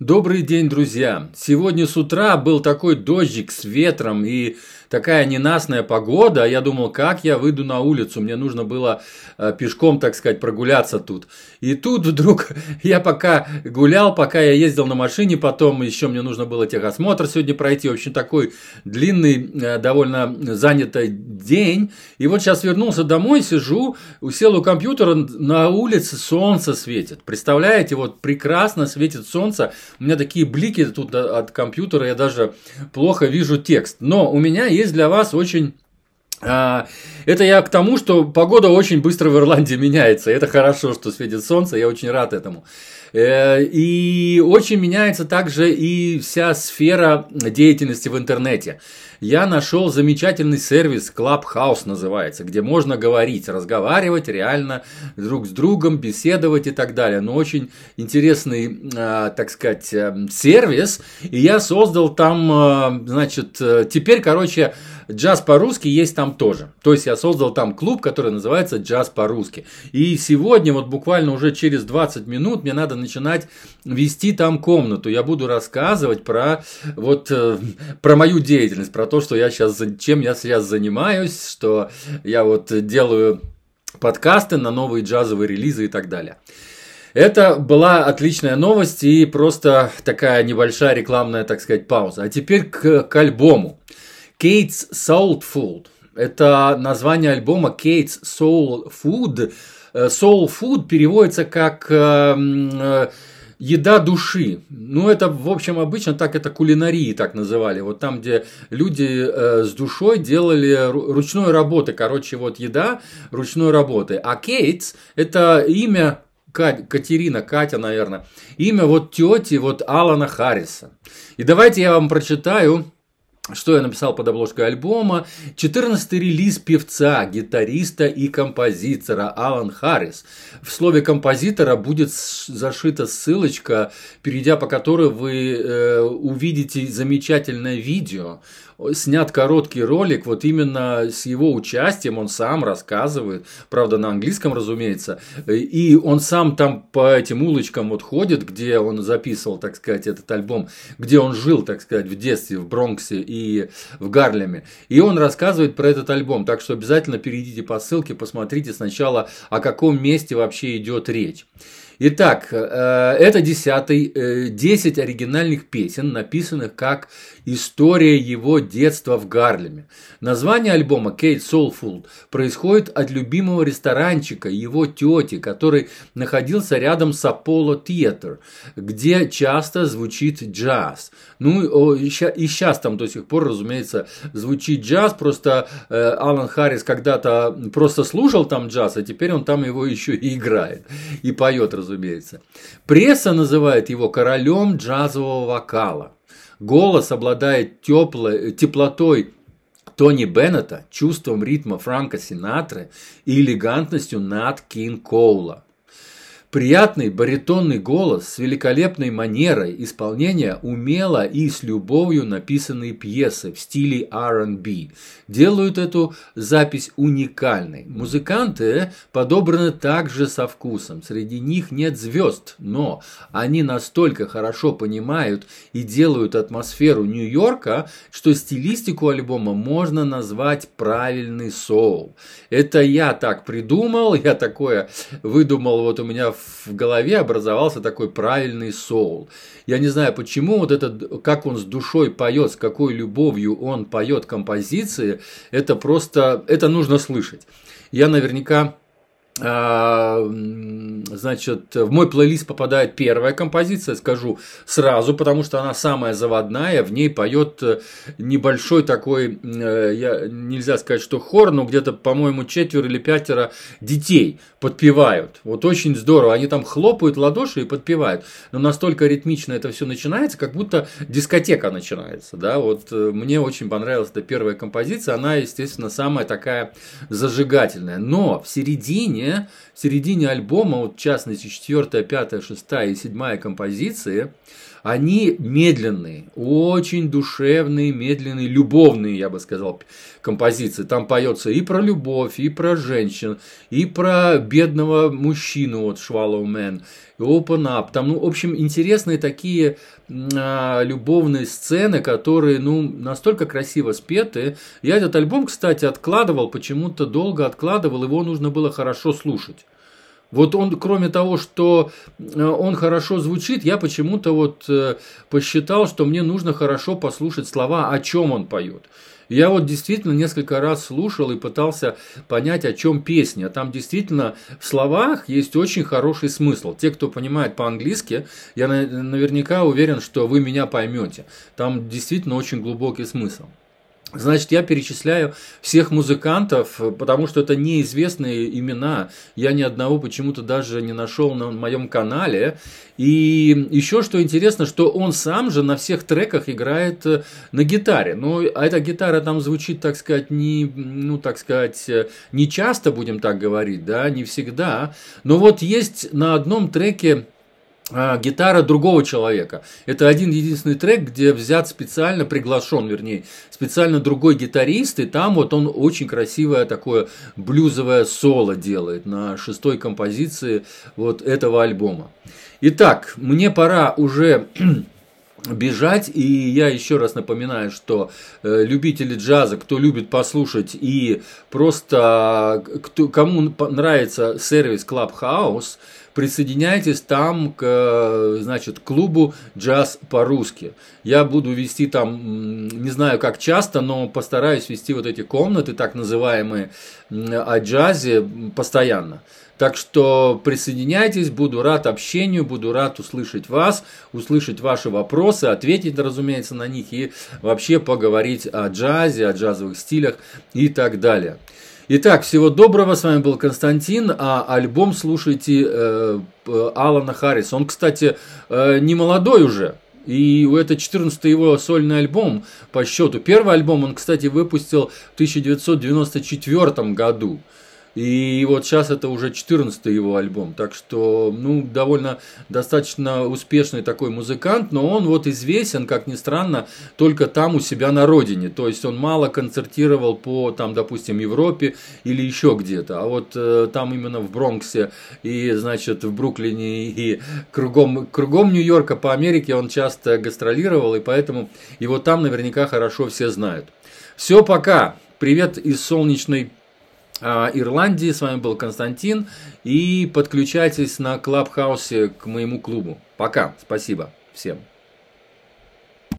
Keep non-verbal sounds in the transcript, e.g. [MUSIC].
Добрый день, друзья! Сегодня с утра был такой дождик с ветром и такая ненастная погода. Я думал, как я выйду на улицу. Мне нужно было э, пешком, так сказать, прогуляться тут. И тут вдруг [LAUGHS] я пока гулял, пока я ездил на машине, потом еще мне нужно было техосмотр сегодня пройти. В общем, такой длинный, э, довольно занятый день. И вот сейчас вернулся домой, сижу, усел у компьютера, на улице солнце светит. Представляете, вот прекрасно светит солнце. У меня такие блики тут от компьютера, я даже плохо вижу текст. Но у меня есть для вас очень а, это я к тому, что погода очень быстро в Ирландии [LAUGHS] меняется. Это хорошо, что светит солнце, я очень рад этому. Э, и очень меняется также и вся сфера деятельности в интернете. Я нашел замечательный сервис Clubhouse называется, где можно говорить, разговаривать реально друг с другом, беседовать и так далее. Но очень интересный, а, так сказать, э, сервис. И я создал там, э, значит, теперь, короче, Джаз по-русски есть там тоже. То есть я создал там клуб, который называется Джаз по-русски. И сегодня, вот буквально уже через 20 минут, мне надо начинать вести там комнату. Я буду рассказывать про, вот, э, про мою деятельность, про то, что я сейчас, чем я сейчас занимаюсь, что я вот делаю подкасты на новые джазовые релизы и так далее. Это была отличная новость и просто такая небольшая рекламная, так сказать, пауза. А теперь к, к альбому. Kate's Soul Food. Это название альбома Kate's Soul Food. Э, Soul Food переводится как э, э, еда души. Ну, это, в общем, обычно так это кулинарии так называли. Вот там, где люди э, с душой делали ручной работы. Короче, вот еда ручной работы. А Кейтс – это имя Катерина, Катя, наверное. Имя вот тети вот Алана Харриса. И давайте я вам прочитаю что я написал под обложкой альбома? 14-й релиз певца, гитариста и композитора Алан Харрис. В слове композитора будет зашита ссылочка, перейдя по которой вы э, увидите замечательное видео снят короткий ролик, вот именно с его участием, он сам рассказывает, правда, на английском, разумеется, и он сам там по этим улочкам вот ходит, где он записывал, так сказать, этот альбом, где он жил, так сказать, в детстве, в Бронксе и в Гарлеме, и он рассказывает про этот альбом, так что обязательно перейдите по ссылке, посмотрите сначала, о каком месте вообще идет речь. Итак, э, это десятый, 10 э, оригинальных песен, написанных как история его детства в Гарлеме. Название альбома «Кейт Soulful» происходит от любимого ресторанчика его тети, который находился рядом с Apollo Theater, где часто звучит джаз. Ну и сейчас там до сих пор, разумеется, звучит джаз, просто э, Алан Харрис когда-то просто слушал там джаз, а теперь он там его еще и играет, и поет, разумеется. Пресса называет его королем джазового вокала. Голос обладает теплой, теплотой Тони Беннета, чувством ритма Франка Синатры и элегантностью Нат Кин Коула. Приятный баритонный голос с великолепной манерой исполнения умело и с любовью написанные пьесы в стиле R&B делают эту запись уникальной. Музыканты подобраны также со вкусом. Среди них нет звезд, но они настолько хорошо понимают и делают атмосферу Нью-Йорка, что стилистику альбома можно назвать правильный соул. Это я так придумал, я такое выдумал, вот у меня в голове образовался такой правильный соул. Я не знаю почему, вот это, как он с душой поет, с какой любовью он поет композиции, это просто, это нужно слышать. Я наверняка значит, в мой плейлист попадает первая композиция, скажу сразу, потому что она самая заводная, в ней поет э, небольшой такой, э, я, нельзя сказать, что хор, но где-то, по-моему, четверо или пятеро детей подпевают. Вот очень здорово, они там хлопают ладоши и подпевают, но настолько ритмично это все начинается, как будто дискотека начинается, да, вот э, мне очень понравилась эта первая композиция, она, естественно, самая такая зажигательная, но в середине середине, в середине альбома, вот в частности, четвертая, пятая, шестая и седьмая композиции, они медленные, очень душевные, медленные, любовные, я бы сказал, композиции. Там поется и про любовь, и про женщин, и про бедного мужчину, вот Swallow Man, и Open Up. Там, ну, в общем, интересные такие а, любовные сцены, которые, ну, настолько красиво спеты. Я этот альбом, кстати, откладывал, почему-то долго откладывал, его нужно было хорошо слушать. Вот он, кроме того, что э, он хорошо звучит, я почему-то вот э, посчитал, что мне нужно хорошо послушать слова, о чем он поет. Я вот действительно несколько раз слушал и пытался понять, о чем песня. Там действительно в словах есть очень хороший смысл. Те, кто понимает по-английски, я наверняка уверен, что вы меня поймете. Там действительно очень глубокий смысл. Значит, я перечисляю всех музыкантов, потому что это неизвестные имена. Я ни одного почему-то даже не нашел на моем канале. И еще что интересно, что он сам же на всех треках играет э, на гитаре. Ну, а эта гитара там звучит, так сказать, не, ну, так сказать, э, не часто, будем так говорить, да, не всегда. Но вот есть на одном треке гитара другого человека. Это один единственный трек, где взят специально, приглашен, вернее, специально другой гитарист, и там вот он очень красивое такое блюзовое соло делает на шестой композиции вот этого альбома. Итак, мне пора уже [CLEARS THROAT] бежать. И я еще раз напоминаю, что э, любители джаза, кто любит послушать и просто кто, кому нравится сервис Clubhouse, присоединяйтесь там к значит, клубу «Джаз по-русски». Я буду вести там, не знаю как часто, но постараюсь вести вот эти комнаты, так называемые, о джазе постоянно. Так что присоединяйтесь, буду рад общению, буду рад услышать вас, услышать ваши вопросы, ответить, разумеется, на них и вообще поговорить о джазе, о джазовых стилях и так далее. Итак, всего доброго. С вами был Константин. А альбом слушайте э, Алана Харриса. Он, кстати, э, не молодой уже. И это 14-й его сольный альбом по счету. Первый альбом он, кстати, выпустил в 1994 году. И вот сейчас это уже 14 его альбом. Так что, ну, довольно достаточно успешный такой музыкант, но он вот известен, как ни странно, только там у себя на родине. То есть он мало концертировал по, там, допустим, Европе или еще где-то. А вот э, там именно в Бронксе и, значит, в Бруклине и кругом, кругом Нью-Йорка по Америке он часто гастролировал, и поэтому его там наверняка хорошо все знают. Все, пока. Привет из солнечной Ирландии. С вами был Константин. И подключайтесь на Клабхаусе к моему клубу. Пока. Спасибо всем.